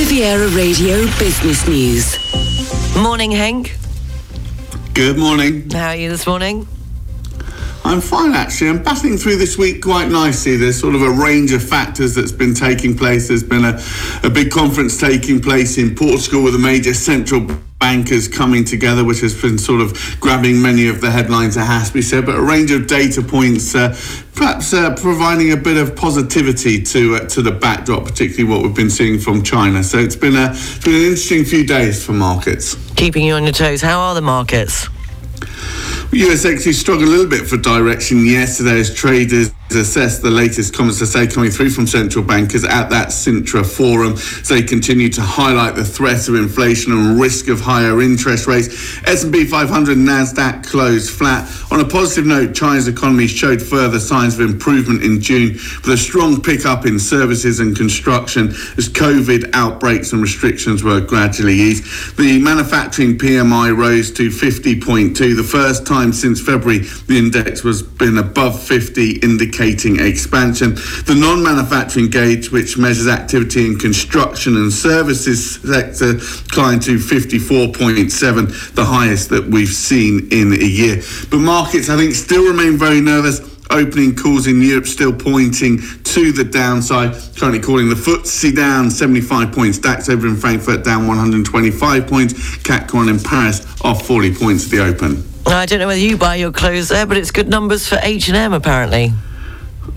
Riviera Radio Business News. Morning, Henk. Good morning. How are you this morning? I'm fine actually. I'm battling through this week quite nicely. There's sort of a range of factors that's been taking place. There's been a, a big conference taking place in Portugal with a major central bankers coming together, which has been sort of grabbing many of the headlines, it has to be said, but a range of data points, uh, perhaps uh, providing a bit of positivity to uh, to the backdrop, particularly what we've been seeing from China. So it's been a been an interesting few days for markets. Keeping you on your toes. How are the markets? US equities struggled a little bit for direction. Yesterday as traders assess the latest comments, I say, coming through from central bankers at that Sintra forum. So they continue to highlight the threat of inflation and risk of higher interest rates. S&P 500 and Nasdaq closed flat. On a positive note, China's economy showed further signs of improvement in June with a strong pickup in services and construction as COVID outbreaks and restrictions were gradually eased. The manufacturing PMI rose to 50.2, the first time since February the index was been above 50, indicating expansion. The non manufacturing gauge, which measures activity in construction and services sector, climbed to 54.7, the highest that we've seen in a year. But markets, I think, still remain very nervous opening calls in Europe still pointing to the downside. Currently calling the FTSE down 75 points. DAX over in Frankfurt down 125 points. CAC in Paris off 40 points at the open. I don't know whether you buy your clothes there, but it's good numbers for H&M apparently.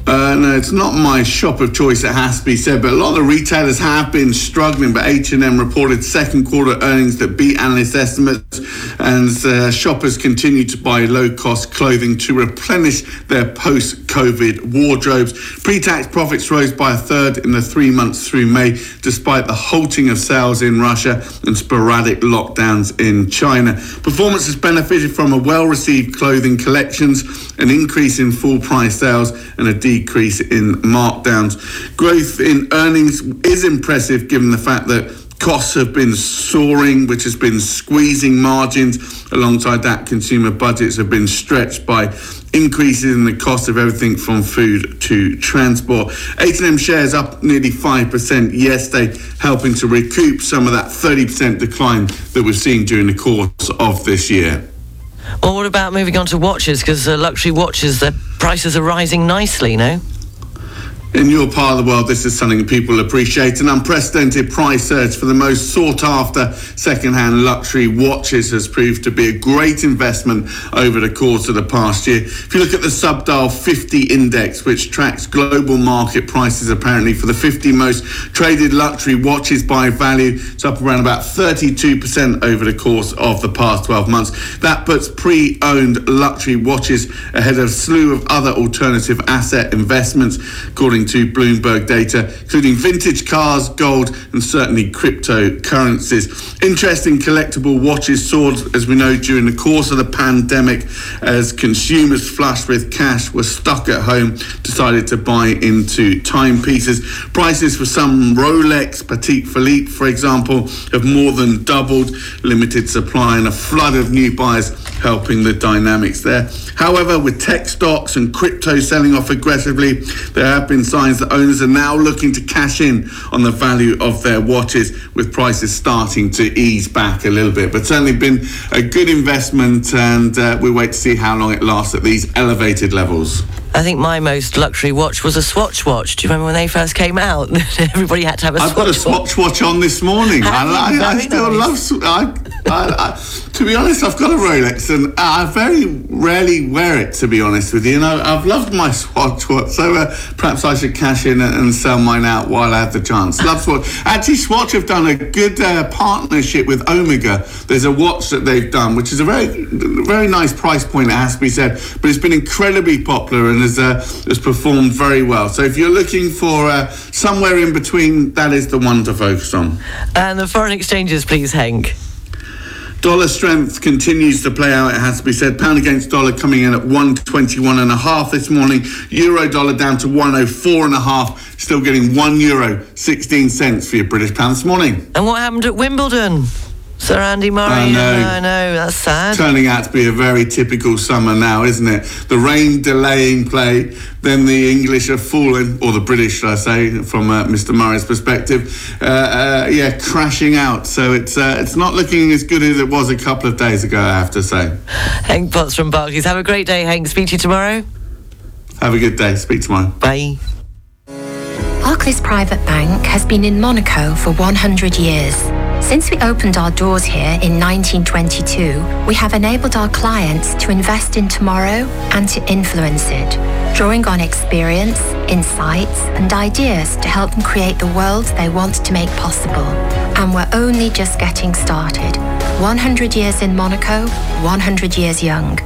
Uh, no, it's not my shop of choice. It has to be said, but a lot of the retailers have been struggling. But H and M reported second quarter earnings that beat analyst estimates, and uh, shoppers continue to buy low cost clothing to replenish their post COVID wardrobes. Pre tax profits rose by a third in the three months through May, despite the halting of sales in Russia and sporadic lockdowns in China. Performance has benefited from a well received clothing collections, an increase in full price sales, and a decrease in markdowns. Growth in earnings is impressive given the fact that costs have been soaring, which has been squeezing margins. Alongside that, consumer budgets have been stretched by increases in the cost of everything from food to transport. H&M shares up nearly 5% yesterday, helping to recoup some of that 30% decline that we've seen during the course of this year. Well, what about moving on to watches? Because uh, luxury watches, their prices are rising nicely, no? In your part of the world, this is something people appreciate. An unprecedented price surge for the most sought after second-hand luxury watches has proved to be a great investment over the course of the past year. If you look at the Subdial 50 index, which tracks global market prices apparently for the 50 most traded luxury watches by value, it's up around about 32% over the course of the past 12 months. That puts pre-owned luxury watches ahead of a slew of other alternative asset investments, according according to Bloomberg data, including vintage cars, gold, and certainly cryptocurrencies. Interest in collectible watches soared, as we know, during the course of the pandemic as consumers flushed with cash were stuck at home, decided to buy into timepieces. Prices for some Rolex, Patek Philippe, for example, have more than doubled. Limited supply and a flood of new buyers helping the dynamics there. However, with tech stocks and crypto selling off aggressively, there have been signs that owners are now looking to cash in on the value of their watches, with prices starting to ease back a little bit. But certainly been a good investment, and uh, we wait to see how long it lasts at these elevated levels. I think my most luxury watch was a Swatch watch. Do you remember when they first came out? Everybody had to have a I've Swatch got a Swatch watch on this morning. I, I, I, still nice. love. I, I, to be honest, I've got a Rolex, and I very rarely wear it. To be honest with you, and I, have loved my Swatch watch, so uh, perhaps I should cash in and sell mine out while I have the chance. Love Swatch. Actually, Swatch have done a good uh, partnership with Omega. There's a watch that they've done, which is a very, very nice price point. It has to be said, but it's been incredibly popular and has, uh, has performed very well. So if you're looking for uh, somewhere in between, that is the one to focus on. And the foreign exchanges, please, Henk. Dollar strength continues to play out, it has to be said. Pound against dollar coming in at 121 and a half this morning. Euro dollar down to 104 and a half. Still getting 1 euro 16 cents for your British pound this morning. And what happened at Wimbledon? Sir Andy Murray. I know. I know. That's sad. Turning out to be a very typical summer now, isn't it? The rain delaying play, then the English are falling, or the British, should I say, from uh, Mr. Murray's perspective. Uh, uh, yeah, crashing out. So it's uh, it's not looking as good as it was a couple of days ago, I have to say. Henk Potts from Barclays. Have a great day, Henk. Speak to you tomorrow. Have a good day. Speak tomorrow. Bye. Barclays Private Bank has been in Monaco for 100 years. Since we opened our doors here in 1922, we have enabled our clients to invest in tomorrow and to influence it, drawing on experience, insights, and ideas to help them create the world they want to make possible. And we're only just getting started. 100 years in Monaco, 100 years young.